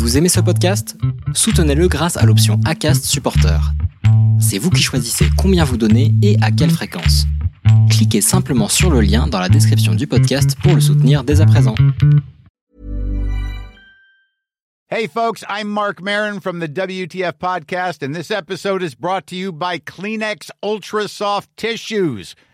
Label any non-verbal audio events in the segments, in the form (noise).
Vous aimez ce podcast? Soutenez-le grâce à l'option ACAST Supporter. C'est vous qui choisissez combien vous donnez et à quelle fréquence. Cliquez simplement sur le lien dans la description du podcast pour le soutenir dès à présent. Hey, folks, I'm Mark Marin from the WTF Podcast, and this episode is brought to you by Kleenex Ultra Soft Tissues,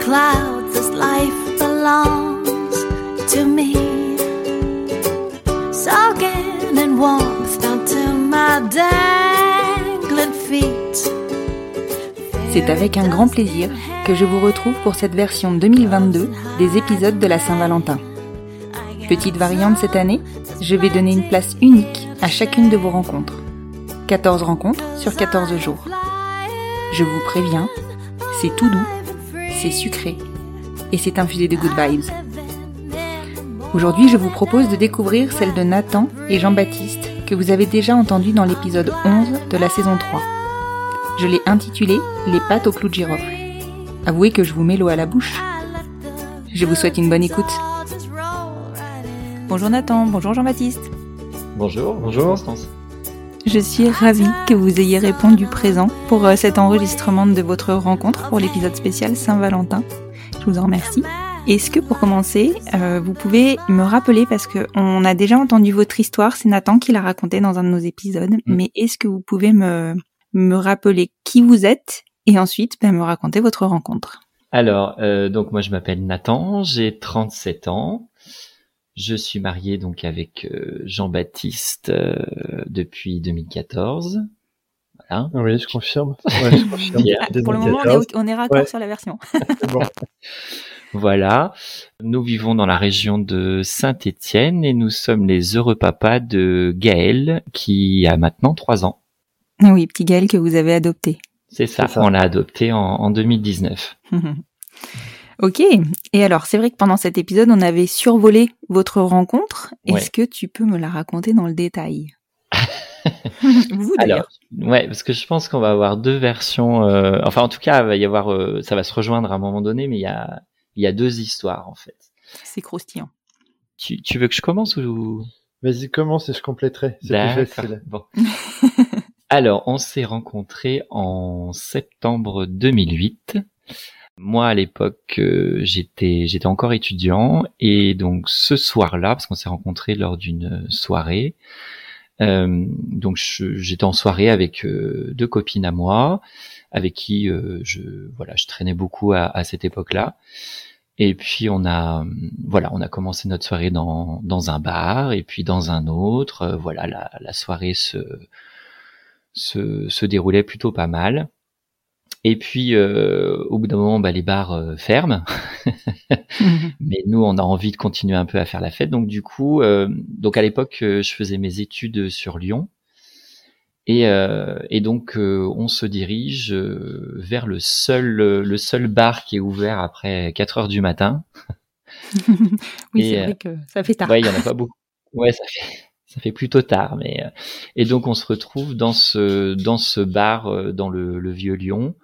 Clouds, life belongs to me. C'est avec un grand plaisir que je vous retrouve pour cette version 2022 des épisodes de la Saint-Valentin. Petite variante cette année, je vais donner une place unique à chacune de vos rencontres. 14 rencontres sur 14 jours. Je vous préviens, c'est tout doux, c'est sucré et c'est infusé de good vibes. Aujourd'hui, je vous propose de découvrir celle de Nathan et Jean-Baptiste que vous avez déjà entendu dans l'épisode 11 de la saison 3. Je l'ai intitulé Les pâtes au clou de girofle. Avouez que je vous mets l'eau à la bouche. Je vous souhaite une bonne écoute. Bonjour Nathan, bonjour Jean-Baptiste. Bonjour, bonjour Constance. Je suis ravie que vous ayez répondu présent pour euh, cet enregistrement de votre rencontre pour l'épisode spécial Saint-Valentin. Je vous en remercie. Est-ce que pour commencer, euh, vous pouvez me rappeler, parce que on a déjà entendu votre histoire, c'est Nathan qui l'a raconté dans un de nos épisodes, mais est-ce que vous pouvez me, me rappeler qui vous êtes et ensuite ben, me raconter votre rencontre? Alors, euh, donc moi je m'appelle Nathan, j'ai 37 ans. Je suis marié donc avec euh, Jean-Baptiste euh, depuis 2014. Voilà. Oui, je confirme. (laughs) Ouais, je confirme. Pierre, Ah, Pour le moment, on est, on est raccord Ouais. sur la version. (laughs) Bon. Voilà. Nous vivons dans la région de Saint-Étienne et nous sommes les heureux papas de Gaël qui a maintenant 3 ans. Ah oui, petit Gaël que vous avez adopté. C'est ça, on l'a adopté en, en 2019. (laughs) ok. Et alors, c'est vrai que pendant cet épisode, on avait survolé votre rencontre. Ouais. Est-ce que tu peux me la raconter dans le détail? (laughs) Vous d'ailleurs. Alors, ouais, parce que je pense qu'on va avoir deux versions. euh, enfin, en tout cas, va y avoir, euh, ça va se rejoindre à un moment donné, mais il y a, il y a deux histoires en fait. C'est croustillant. Tu, tu veux que je commence ou? Vas-y, commence et je compléterai. C'est plus D'accord. facile. Bon. (laughs) Alors, on s'est rencontrés en septembre 2008. Moi, à l'époque, euh, j'étais encore étudiant et donc ce soir-là, parce qu'on s'est rencontrés lors d'une soirée, euh, donc j'étais en soirée avec euh, deux copines à moi, avec qui je voilà je traînais beaucoup à, cette époque-là. Et puis on a voilà on a commencé notre soirée dans un bar et puis dans un autre. Voilà la, la soirée se se déroulait plutôt pas mal. Et puis euh, au bout d'un moment bah, les bars euh, ferment. (laughs) Mais nous, on a envie de continuer un peu à faire la fête. Donc du coup, euh, donc à l'époque, euh, je faisais mes études sur Lyon. Et, euh, et donc, euh, on se dirige vers le seul, le seul bar qui est ouvert après 4 heures du matin. (laughs) oui, c'est vrai que ça fait tard. Ouais, il y en a pas beaucoup. Ouais, ça fait, ça fait plutôt tard. Mais euh, et donc, on se retrouve dans ce, dans ce bar euh, dans le, le vieux Lyon.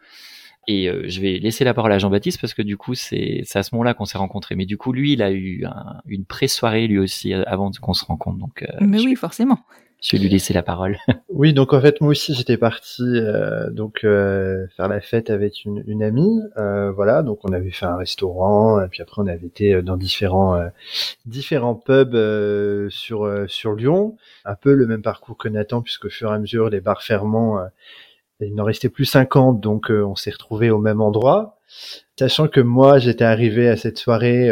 Et euh, je vais laisser la parole à Jean-Baptiste parce que du coup, c'est à ce moment-là qu'on s'est rencontrés. Mais du coup, lui, il a eu un- une pré-soirée lui aussi avant qu'on se rencontre. Donc, Mais je, oui, forcément. Je lui laisser la parole. (laughs) Oui, donc en fait, moi aussi, j'étais parti euh, donc euh, faire la fête avec une, une amie. Euh, voilà, donc on avait fait un restaurant, et puis après on avait été dans différents euh, différents pubs euh, sur euh, sur Lyon. Un peu le même parcours que Nathan, puisque au fur et à mesure les bars fermant, euh, il n'en restait plus 50, donc euh, on s'est retrouvés au même endroit. Sachant que moi, j'étais arrivé à cette soirée.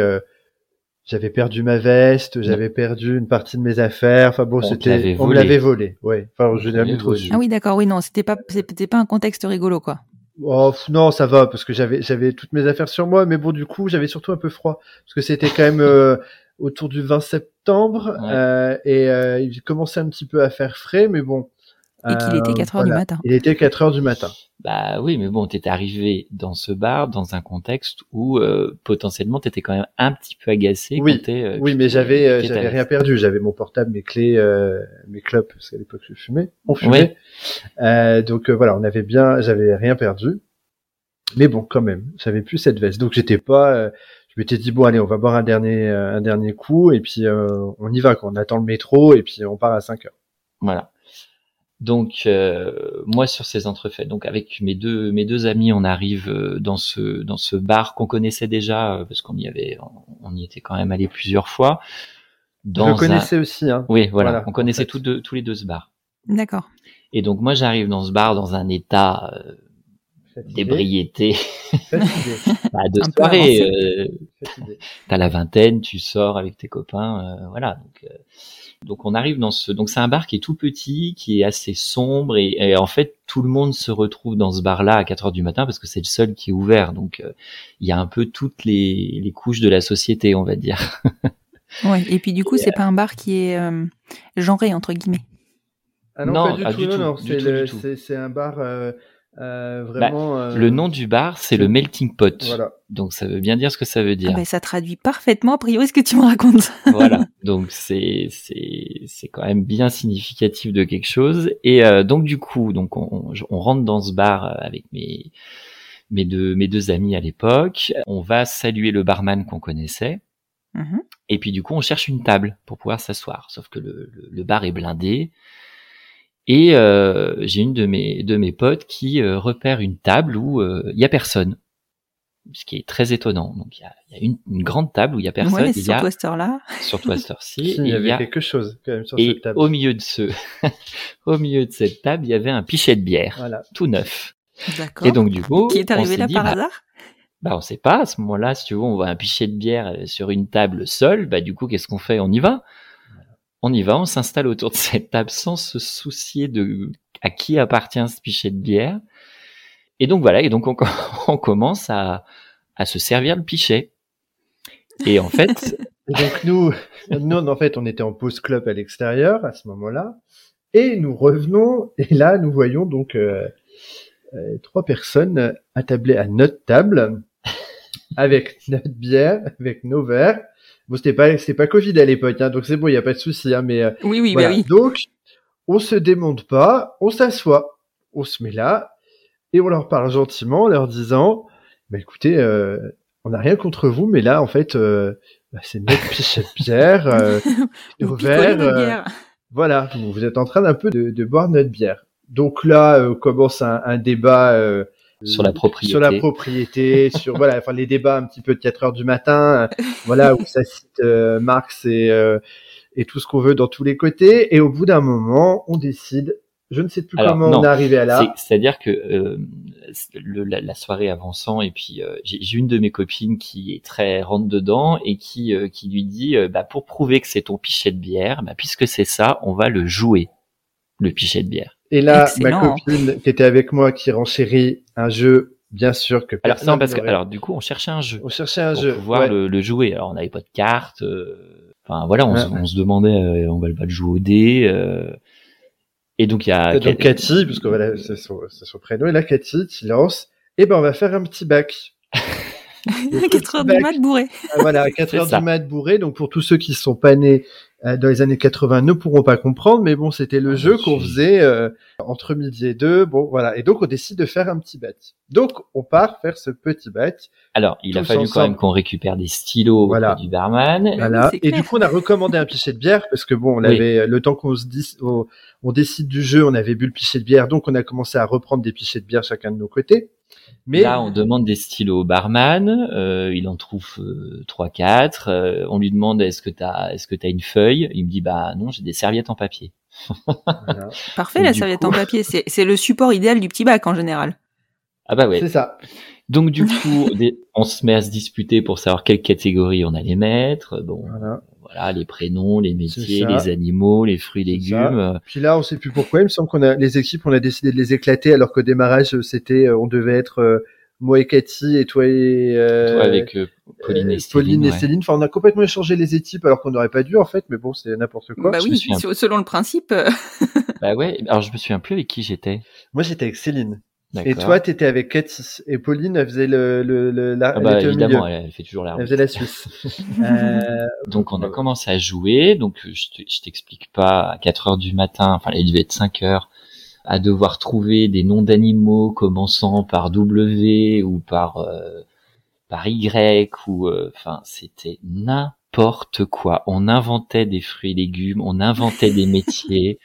J'avais perdu ma veste, j'avais perdu une partie de mes affaires. Enfin bon, c'était, l'avait on me volé. l'avait volé. Ouais. Enfin, je jamais trop su. Ah oui, d'accord, oui, non, c'était pas, c'était pas un contexte rigolo, quoi. Oh, non, ça va parce que j'avais j'avais toutes mes affaires sur moi, mais bon, du coup, j'avais surtout un peu froid parce que c'était quand même euh, autour du 20 septembre Ouais. euh, et euh, il commençait un petit peu à faire frais, mais bon. Et qu'il était euh, 4 heures du matin. Il était 4 heures du matin. Bah oui, mais bon, t'étais arrivé dans ce bar dans un contexte où euh, potentiellement t'étais quand même un petit peu agacé. Oui, quand t'es, euh, Oui, mais j'avais euh, j'avais rien perdu. J'avais mon portable, mes clés, euh, mes clopes, parce qu'à l'époque je fumais. On fumait. Euh, donc voilà, on avait bien, j'avais rien perdu. Mais bon, quand même, j'avais plus cette veste. Donc j'étais pas. euh, je m'étais dit bon allez, on va boire un dernier euh, un dernier coup et puis euh, on y va quand on attend le métro et puis on part à 5 heures. Voilà. Donc euh, moi sur ces entrefaits, donc avec mes deux mes deux amis, on arrive euh, dans ce dans ce bar qu'on connaissait déjà euh, parce qu'on y avait on, on y était quand même allé plusieurs fois. Dans je un- le connaissais aussi. Hein. Oui, voilà, Voilà, on connaissait en fait. tous deux tous les deux ce bar. D'accord. Et donc moi j'arrive dans ce bar dans un état euh, d'ébriété fatigué, (laughs) bah, de Un soirée. euh, fatigué. t'as la vingtaine, tu sors avec tes copains, euh, voilà. Donc, euh, donc on arrive dans ce, donc c'est un bar qui est tout petit, qui est assez sombre et, et en fait tout le monde se retrouve dans ce bar-là à 4 heures du matin parce que c'est le seul qui est ouvert. Donc euh, il y a un peu toutes les, les couches de la société, on va dire. (laughs) Ouais. Et puis du coup, c'est pas un bar qui est euh, genré entre guillemets. Ah non, Non, pas du ah, tout. du non, tout, non, c'est un bar euh, euh, vraiment. euh, Le nom du bar, c'est le Melting Pot. Voilà. Donc ça veut bien dire ce que ça veut Ah dire. ben, ça traduit parfaitement a priori ce que tu me racontes. (laughs) voilà. Donc c'est c'est c'est quand même bien significatif de quelque chose. Et euh, donc du coup, donc on, on rentre dans ce bar euh, avec mes mes deux mes deux amis à l'époque. On va saluer le barman qu'on connaissait. Mhm. Et puis du coup, on cherche une table pour pouvoir s'asseoir. Sauf que le, le, le bar est blindé. Et euh, j'ai une de mes de mes potes qui euh, repère une table où euh, il y a personne, ce qui est très étonnant. Donc il y a, y a une, une grande table où il y a personne. ouais, il y sur a toi, cette heure-là. surtout à cette heure-ci. (laughs) Si, et il y avait y a- quelque chose quand même sur et cette table. au milieu de ce, (laughs) au milieu de cette table, il y avait un pichet de bière, Voilà. tout neuf. D'accord. Et donc du coup, Qui est on arrivé s'est là dit, par bah, hasard? bah on sait pas à ce moment-là, si tu veux, on voit un pichet de bière euh, sur une table seule, bah du coup qu'est-ce qu'on fait? On y va On y va, on s'installe autour de cette table sans se soucier de à qui appartient ce pichet de bière. Et donc voilà, et donc on, (laughs) on commence à, à se servir le pichet. Et en fait, (laughs) donc nous, nous en fait, on était en pause club à l'extérieur à ce moment-là, et nous revenons et là nous voyons donc euh, euh, trois personnes attablées à notre table avec notre bière, avec nos verres. Bon, c'était pas c'était pas Covid à l'époque, hein, donc c'est bon, il y a pas de souci, hein, mais euh, Oui, oui, voilà. bah oui. Donc on se démonte pas, on s'assoit, on se met là et on leur parle gentiment en leur disant, bah écoutez, euh, on n'a rien contre vous, mais là en fait. euh, bah, c'est notre pichet de bière, euh, (laughs) nos verres, euh, voilà, vous vous êtes en train d'un peu de, de boire notre bière. Donc là euh, commence un, un débat euh, Sur la propriété. sur la propriété, (laughs) sur voilà, enfin les débats un petit peu de 4 heures du matin, euh, voilà où ça cite euh, Marx et euh, et tout ce qu'on veut dans tous les côtés. Et au bout d'un moment, on décide. Je ne sais plus Alors, comment non, on est arrivé à là. C'est- C'est-à-dire que euh, le- la, la soirée avançant et puis euh, j'ai j'ai une de mes copines qui est très rentre dedans et qui euh, qui lui dit bah pour prouver que c'est ton pichet de bière, bah puisque c'est ça, on va le jouer le pichet de bière. Et là, Excellent. ma copine qui était avec moi, qui renchérit un jeu, bien sûr que Alors personne non parce que alors du coup on cherchait un jeu on cherchait un pour jeu. pouvoir ouais. le, le jouer. Alors on n'avait pas de cartes. euh, Enfin voilà, on, se- Ouais, on se demandait euh, on va pas le jouer au dé. euh, et donc il y a donc Cathy, parce que voilà, c'est son, son prénom, et là Cathy qui lance, et ben on va faire un petit bac. (laughs) 4 heures du mat bourré. Ah, voilà, à 4 C'est heures ça. du mat bourré, donc pour tous ceux qui sont pas nés dans les années 80 ne pourront pas comprendre, mais bon, c'était le Ah, jeu je qu'on faisait euh, entre midi et deux, bon voilà, et donc on décide de faire un petit bat. Donc on part faire ce petit bat, Alors il a fallu quand même qu'on récupère des stylos Voilà. du barman. Bah voilà, et du coup on a recommandé un pichet de bière, parce que bon, on Oui. avait, le temps qu'on se dise, on, on décide du jeu, on avait bu le pichet de bière, donc on a commencé à reprendre des pichets de bière chacun de nos côtés. Mais Là, on demande des stylos au barman, euh, il en trouve euh, trois, quatre. euh, on lui demande est-ce que t'as, est-ce que t'as une feuille? Il me dit bah non, j'ai des serviettes en papier. voilà. (laughs) Parfait, Donc, la serviette coup- en papier. C'est c'est le support idéal du petit bac en général. Ah bah ouais. c'est ça. Donc du coup, on se met à se disputer pour savoir quelle catégorie on allait mettre. Bon, Voilà. Voilà, les prénoms, les métiers, les animaux, les fruits, légumes. euh, Puis là, on sait plus pourquoi. Il me semble qu'on a les équipes, on a décidé de les éclater, alors qu'au démarrage, c'était, euh, on devait être euh, moi et Cathy et toi et euh, toi avec euh, Pauline et euh, Céline. Pauline et ouais. Céline. Enfin, on a complètement échangé les équipes, alors qu'on n'aurait pas dû en fait. Mais bon, c'est n'importe quoi. bah je oui, selon le principe. euh, Bah ouais. Alors je me souviens plus avec qui j'étais. Moi, j'étais avec Céline. Et toi, t'étais avec Cathy. Et Pauline, elle faisait le, le, le la, Ah bah évidemment, elle, elle fait toujours la Elle faisait la Suisse. (laughs) euh, Donc on a commencé à jouer, donc je t'explique pas, à 4 heures du matin, enfin il devait être 5 heures, à devoir trouver des noms d'animaux commençant par W ou par euh, par Y ou euh, enfin c'était n'importe quoi. On inventait des fruits et légumes, on inventait des (laughs) métiers,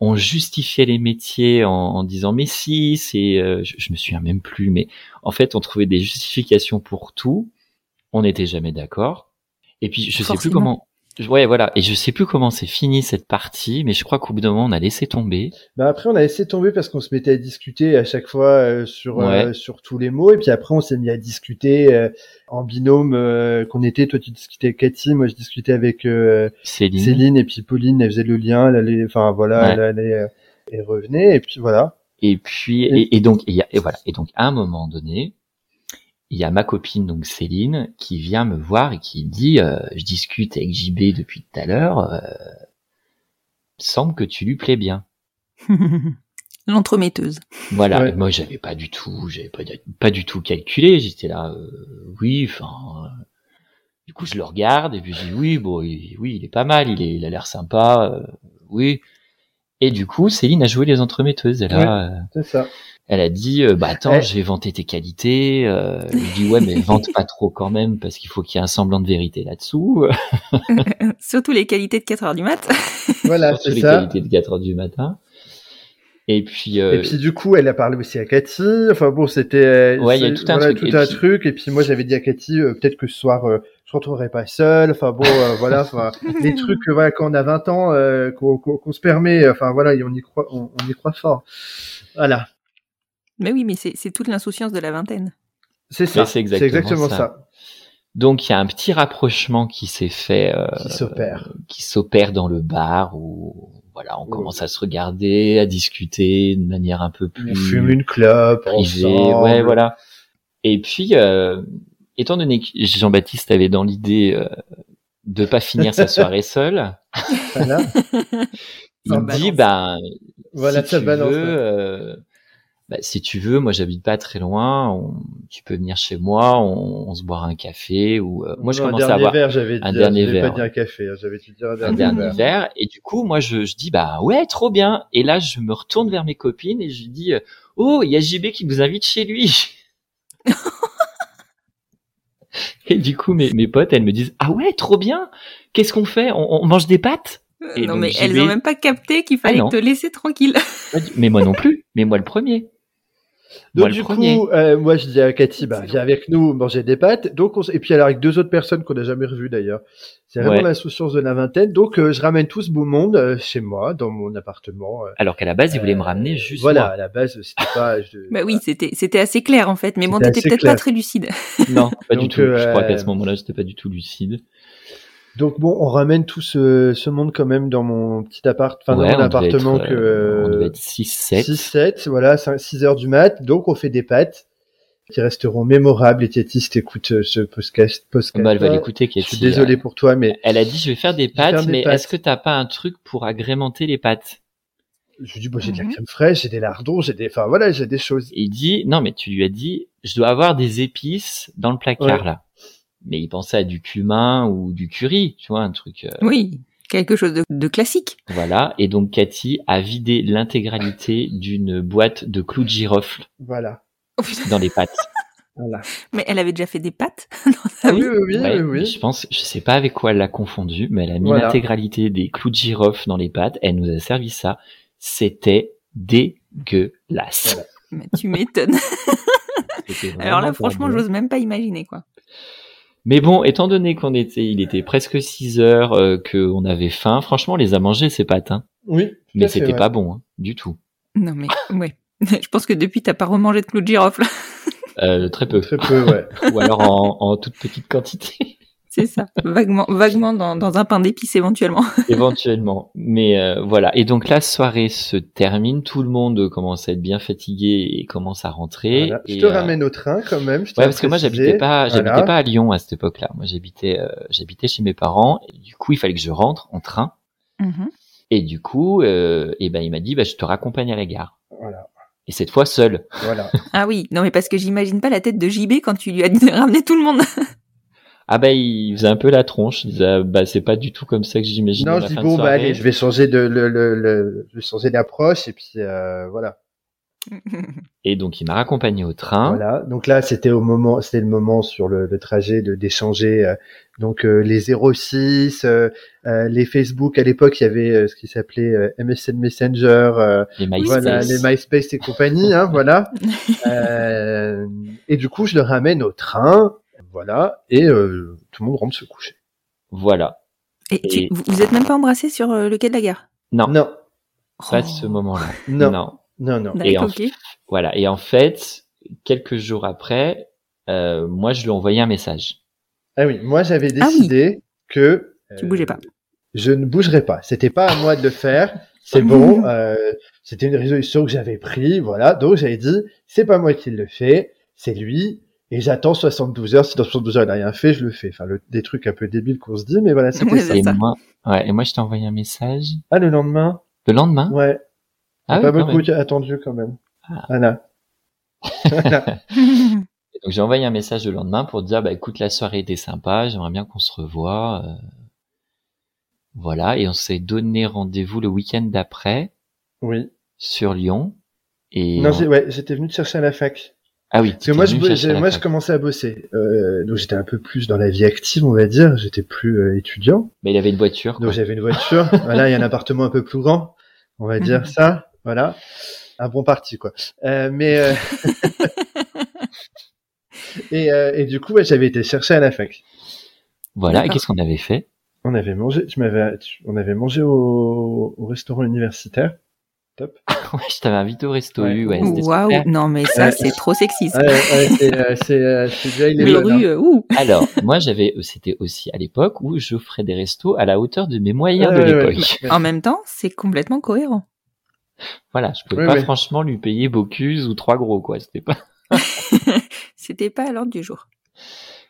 on justifiait les métiers en, en disant mais si c'est, euh, je, je me souviens même plus, mais en fait on trouvait des justifications pour tout. On n'était jamais d'accord. Et puis je sais plus comment. Ouais, voilà. Et je sais plus comment c'est fini cette partie, mais je crois qu'au bout d'un moment on a laissé tomber. bah après, on a laissé tomber parce qu'on se mettait à discuter à chaque fois euh, sur Ouais. euh, sur tous les mots. Et puis après, on s'est mis à discuter euh, en binôme euh, qu'on était. Toi, tu discutais avec Cathy, moi, je discutais avec euh, Céline. Céline. Et puis Pauline, elle faisait le lien. Elle allait, enfin voilà, Ouais. elle allait euh, et revenait. Et puis voilà. Et puis et, et donc et, y a- et voilà. Et donc à un moment donné, il y a ma copine donc Céline qui vient me voir et qui me dit, euh, je discute avec JB depuis tout à l'heure. Euh, semble que tu lui plais bien. (laughs) L'entremetteuse. Voilà. Ouais. Moi, j'avais pas du tout, j'avais pas, pas du tout calculé. J'étais là, euh, oui, enfin. euh, du coup, je le regarde et puis je dis oui, bon, il- oui, il est pas mal, il est, il a l'air sympa, euh, oui. Et du coup, Céline a joué les entremetteuses. Elle a, euh, C'est ça. Elle a dit, euh, bah attends, je vais vanter tes qualités. Euh, je lui dis ouais, mais vante pas trop quand même parce qu'il faut qu'il y ait un semblant de vérité là-dessous. (laughs) Surtout les qualités de 4 heures du mat. (laughs) Voilà, Surtout c'est les ça. qualités de 4 heures du matin. Et puis, euh, Et puis du coup, elle a parlé aussi à Cathy. Enfin bon, c'était euh, Ouais, il y a tout un voilà, truc. tout Et un puis- truc. Et puis moi, j'avais dit à Cathy, euh, peut-être que ce soir, euh, je rentrerai pas seul. Enfin bon, euh, voilà, enfin (laughs) les trucs, euh, voilà, quand on a 20 ans, euh, qu'on qu'on- qu'on se permet. Enfin voilà, et on y croit, on, on y croit fort. Voilà, Mais oui, mais c'est toute l'insouciance de la vingtaine. c'est ça. C'est exactement ça. ça. donc il y a un petit rapprochement qui s'est fait, euh, Qui s'opère. qui s'opère dans le bar où voilà, on commence à se regarder, à discuter de manière un peu plus On fume une clope privée. ensemble. Ouais, voilà. Et puis, euh, étant donné que Jean-Baptiste avait dans l'idée euh, de pas finir sa soirée (laughs) seul, Voilà, il me dit, ben, voilà, si tu balance. veux, euh, bah, si tu veux, moi j'habite pas très loin, on- tu peux venir chez moi, on, on se boira un café ou euh, moi je commence un à dernier avoir verre, j'avais dit. un dernier verre, pas dit un café. hein, J'avais dire un un dernier, dernier verre. verre et du coup moi je, je dis bah ouais trop bien et là je me retourne vers mes copines et je lui dis euh, oh il y a JB qui nous invite chez lui (laughs) et du coup mes, mes potes elles me disent ah ouais trop bien qu'est-ce qu'on fait? On, on mange des pâtes? Et non, donc, mais elles vais. ont même pas capté qu'il fallait Ah, non. te laisser tranquille. mais moi non plus mais moi le premier Donc moi du coup, euh, moi je dis à Cathy, bah viens avec nous manger des pâtes. Donc on et puis alors avec deux autres personnes qu'on n'a jamais revues d'ailleurs. C'est vraiment Ouais. l'insouciance de la vingtaine. Donc euh, je ramène tout ce beau monde euh, chez moi, dans mon appartement. euh. alors qu'à la base ils voulaient me Euh, ramener juste Voilà, moi. à la base c'était pas. je- (laughs) Bah oui, c'était c'était assez clair en fait, mais bon, t'étais peut-être pas très lucide. non pas (laughs) du tout je euh, crois qu'à ce moment-là j'étais pas du tout lucide Donc bon, on ramène tout ce, ce monde quand même dans mon petit appart, enfin Ouais, dans mon appartement être, que euh, on devait euh, être 6 7 6 7 voilà 6 heures du mat. Donc on fait des pâtes qui resteront mémorables. Et Katy, si t'écoutes euh, ce podcast, podcast bah, elle va l'écouter je suis désolé pour toi, mais Elle a dit je vais faire des pâtes, des mais est-ce que t'as pas un truc pour agrémenter les pâtes? Je lui dis, bon, j'ai de la Mhm. crème fraîche, j'ai des lardons, j'ai des, enfin voilà, j'ai des choses. Il dit non mais tu lui as dit je dois avoir des épices dans le placard Ouais. là. Mais il pensait à du cumin ou du curry, tu vois un truc. euh, Oui, quelque chose de, de classique. Voilà. Et donc Cathy a vidé l'intégralité d'une boîte de clous de girofle Voilà. Oh, dans les pâtes. (laughs) Voilà. Mais elle avait déjà fait des pâtes (laughs) dans sa Ah oui, oui, oui, Ouais, oui, Je pense, je sais pas avec quoi elle l'a confondu, mais elle a mis Voilà. l'intégralité des clous de girofle dans les pâtes. Elle nous a servi ça. C'était dégueulasse. Voilà. Mais tu m'étonnes. Alors là, franchement, j'ose même pas imaginer quoi. Mais bon, étant donné qu'on était, il était presque 6 heures, euh, qu'on avait faim, franchement, on les a mangés ces pâtes, hein. Oui. Mais c'était ouais. pas bon, hein, du tout. Non mais ouais. (laughs) Je pense que depuis t'as pas remangé de clous de girofle. Euh, très peu. Très peu, ouais. (laughs) Ou alors en, en toute petite quantité. C'est ça, vaguement, vaguement dans, dans un pain d'épices éventuellement. (laughs) éventuellement. Mais euh, voilà. Et donc la soirée se termine, tout le monde commence à être bien fatigué et commence à rentrer. Voilà. Je Et, te euh, ramène au train quand même. je Ouais, parce que moi j'habitais pas, j'habitais Voilà. pas à Lyon à cette époque-là. Moi j'habitais, euh, j'habitais chez mes parents. Et du coup, il fallait que je rentre en train. Mhm. Et du coup, euh, et ben il m'a dit, bah je te raccompagne à la gare. Voilà. Et cette fois seul. Voilà. Ah oui, non mais parce que j'imagine pas la tête de JB quand tu lui as (laughs) dit de ramener tout le monde. Ah bah il faisait un peu la tronche. Il disait, ah, bah c'est pas du tout comme ça que j'imagine. non, la je dis fin bon, bah allez, je vais changer de, le, le, le- je vais changer d'approche et puis euh, voilà. (laughs) Et donc il m'a raccompagné au train. Voilà. Donc là, c'était au moment, c'était le moment sur le, le trajet de d'échanger. euh, donc euh, les 06, euh, euh, les Facebook à l'époque, il y avait euh, ce qui s'appelait euh, MSN Messenger. euh, Les MySpace. Voilà, les MySpace et compagnie, hein, voilà. (laughs) Euh, et du coup, je le ramène au train, voilà, et euh, tout le monde rentre se coucher. Voilà. Et, tu- Et- vous, vous êtes même pas embrassés sur euh, le quai de la gare? Non, Non, pas Oh. ce moment-là. (laughs) non, non. non, non. Et en-. Voilà. Et en fait, quelques jours après, euh, moi, je lui ai envoyé un message. Ah oui, moi j'avais Ah oui. décidé que Tu euh, bougeais pas. je ne bougerais pas. C'était pas à moi de le faire. C'est bon. (laughs) euh, C'était une résolution que j'avais prise, voilà. Donc j'avais dit, c'est pas moi qui le fais, c'est lui. Et j'attends 72 heures. Si dans 72 heures il a rien fait, je le fais. Enfin, le, des trucs un peu débiles qu'on se dit, mais voilà, c'était Ouais, ça. c'est Et ça. moi, ouais, et moi, je t'ai envoyé un message Ah, le lendemain, le lendemain? ouais. Ah pas oui, quand beaucoup même. attendu quand même. Ah. Voilà. Voilà. (laughs) Et Donc j'ai envoyé un message le lendemain pour dire, bah écoute, la soirée était sympa, j'aimerais bien qu'on se revoie. euh, Voilà. Et on s'est donné rendez-vous le week-end d'après Oui. sur Lyon. Et Non, on- j'ai- ouais, j'étais venu te chercher à la fac. Ah oui. Parce que moi, je, moi, je commençais à bosser. Euh, donc j'étais un peu plus dans la vie active, on va dire. J'étais plus euh, étudiant. Mais il avait une voiture. Donc j'avais une voiture. (laughs) voilà, il y a un appartement un peu plus grand. On va dire ça. Voilà. Un bon parti, quoi. Euh, mais euh, (laughs) et, euh, et du coup, ouais, j'avais été chercher à la fac. Voilà. Et qu'est-ce qu'on avait fait? On avait mangé. Tu m'avais. tu- On avait mangé au, au restaurant universitaire. Top. (laughs) Ouais, je t'avais invité au resto Ouais. U. Ouais, c'était Waouh, non mais ça c'est trop. Ouais, ouais, c'est euh, euh, c'est déjà (laughs) il est Les hein. rues, euh, ouh. Alors, moi, j'avais, c'était aussi à l'époque où j'offrais des restos à la hauteur de mes moyens Ouais, de ouais, l'époque. ouais. En même temps, c'est complètement cohérent. Voilà, je pouvais pas franchement lui payer Bocuse ou trois gros, quoi. C'était pas. (laughs) C'était pas à l'ordre du jour.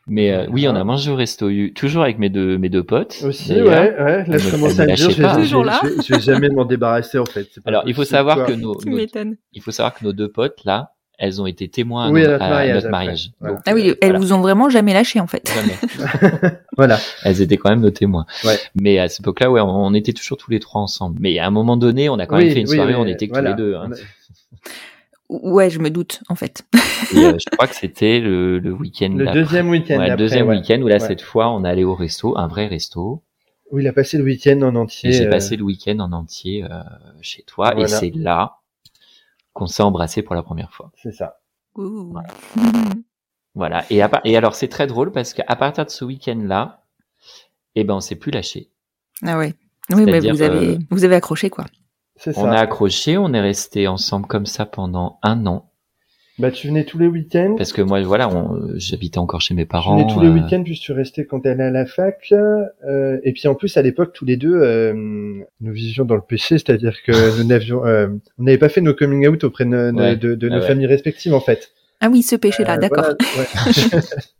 Mais euh, oui, on a mangé au resto U, toujours avec mes deux, mes deux potes. Aussi, ouais, ouais. Là, je me- commence à dire. Je vais, pas. je vais- Toujours là. je vais- je vais jamais m'en débarrasser, en fait. Pas Alors, il faut savoir que nos, il faut savoir que nos deux potes là, elles ont été témoins à Oui, notre, à notre mariage, notre après. mariage. Voilà. Donc, Ah oui, elles voilà, vous ont vraiment jamais lâché en fait. jamais. (laughs) Voilà. Elles étaient quand même nos témoins. Ouais. Mais à cette époque-là, ouais, on, on était toujours tous les trois ensemble. Mais à un moment donné, on a quand même Oui, fait une oui, soirée, oui, on était que voilà. tous les deux. hein. Ouais, je me doute en fait. Et, euh, je crois que c'était le, le week-end Le deuxième week-end. Ouais, le deuxième ouais. week-end où là, Ouais. cette fois, on est allé au resto, un vrai resto. Où il a passé le week-end en entier. J'ai euh, passé le week-end en entier euh, chez toi. Et c'est là qu'on s'est embrassé pour la première fois. C'est ça. Ouh. Voilà. Et, à part- et alors, c'est très drôle parce qu'à partir de ce week-end-là, eh ben, on s'est plus lâché. Ah ouais. Oui, mais C'est-à-dire, vous avez, euh, vous avez accroché quoi. C'est On a accroché, on est resté ensemble comme ça pendant un an. Bah, tu venais tous les week-ends. Parce que moi, voilà, on- j'habitais encore chez mes Tu parents. venais tous les euh, week-ends, puis tu restais quand elle allait à la fac. euh, et puis en plus, à l'époque, tous les deux, euh, nous vivions dans le péché, c'est-à-dire que (laughs) nous n'avions, euh, on n'avait pas fait nos coming out auprès de, nos- Ouais. de, de Ah nos ouais. familles respectives, en fait. Ah oui, ce péché-là, Euh, d'accord. voilà, ouais. (laughs)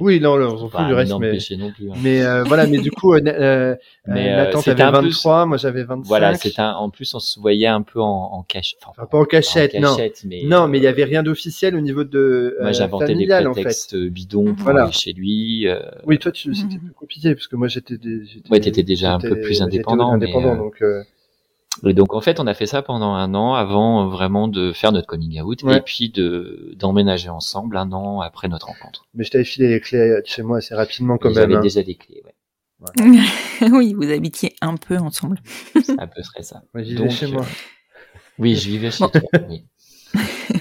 oui, non, non, on s'en fout du un reste, mais, non plus. hein. mais euh, voilà, mais du coup, euh, euh, Mais, euh, euh, Nathan, t'avais un peu- 23, moi j'avais 25. Voilà, c'est un. En plus, on se voyait un peu en, en cache. Enfin, Enfin, pas en cachette, non. mais Non, mais il y avait rien d'officiel au niveau de Moi, euh, j'inventais des familial, en fait. prétextes bidons pour Voilà. aller chez lui. euh, Oui, toi, tu, c'était Mhm. plus compliqué, parce que moi, j'étais des, j'étais- Ouais, t'étais déjà un peu plus indépendant, indépendant, donc, euh, Et donc, en fait, on a fait ça pendant un an avant euh, vraiment de faire notre coming out Ouais. et puis de d'emménager ensemble un an après notre rencontre. mais je t'avais filé les clés de chez moi assez rapidement, quand Ils même. avaient hein. déjà des clés, ouais. (laughs) oui, vous habitiez un peu ensemble. C'est à peu près ça. Moi, j'y vais Donc, chez moi. euh, Oui, je vivais chez Bon. toi. Oui. (laughs)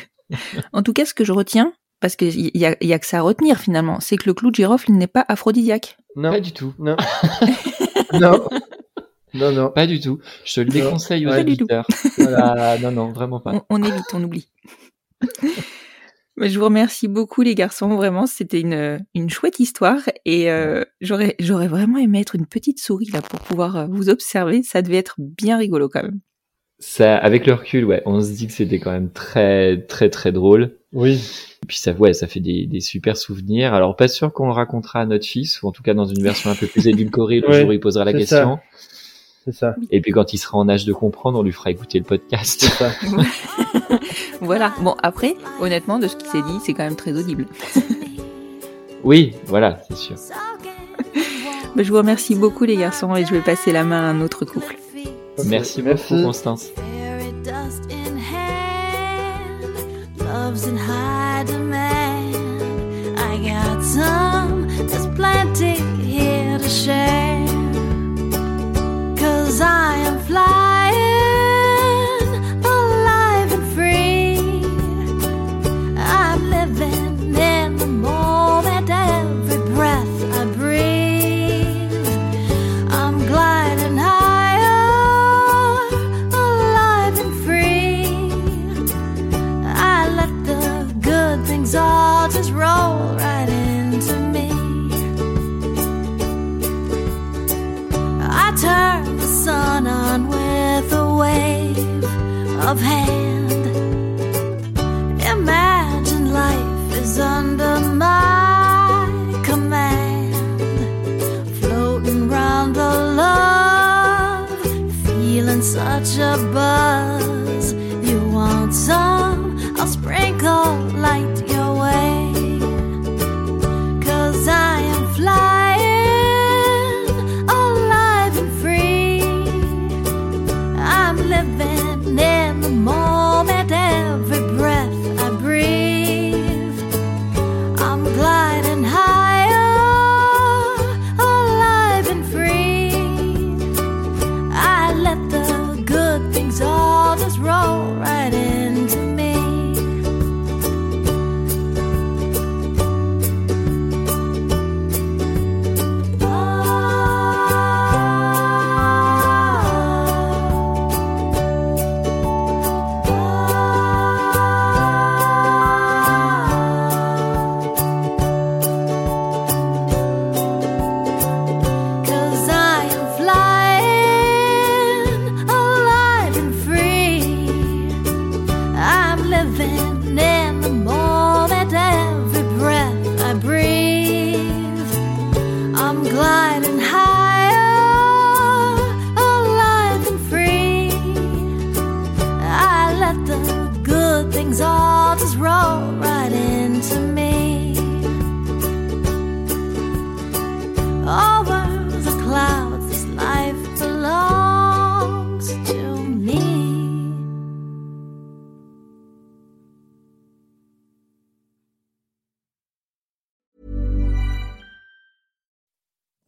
En tout cas, ce que je retiens, parce qu'il y a, y a que ça à retenir finalement, c'est que le clou de girofle il n'est pas aphrodisiaque. Non, Pas du tout. non, (laughs) non, non, non. Pas du tout. Je te le déconseille aux auditeurs. (laughs) Voilà. Non, non, vraiment pas. On, on évite, on oublie. (laughs) Je vous remercie beaucoup les garçons, vraiment c'était une, une chouette histoire et euh, j'aurais j'aurais vraiment aimé être une petite souris là pour pouvoir euh, vous observer, ça devait être bien rigolo quand même. Ça, avec le recul, ouais, on se dit que c'était quand même très très très drôle. Oui. Et puis ça, ouais, ça fait des, des super souvenirs. Alors pas sûr qu'on le racontera à notre fils, ou en tout cas dans une version un peu plus édulcorée le Ouais, jour où il posera la question. C'est ça. Et puis quand il sera en âge de comprendre, on lui fera écouter le podcast. C'est ça. (laughs) (laughs) Voilà. Bon après, honnêtement de ce qui s'est dit, c'est quand même très audible. (laughs) oui, voilà, c'est sûr. Bah, je vous remercie beaucoup les garçons et je vais passer la main à un autre couple. Merci, merci. beaucoup, Constance. Fairy dust in hand, love's in high demand. I got some, there's plenty here to share. Such a buzz.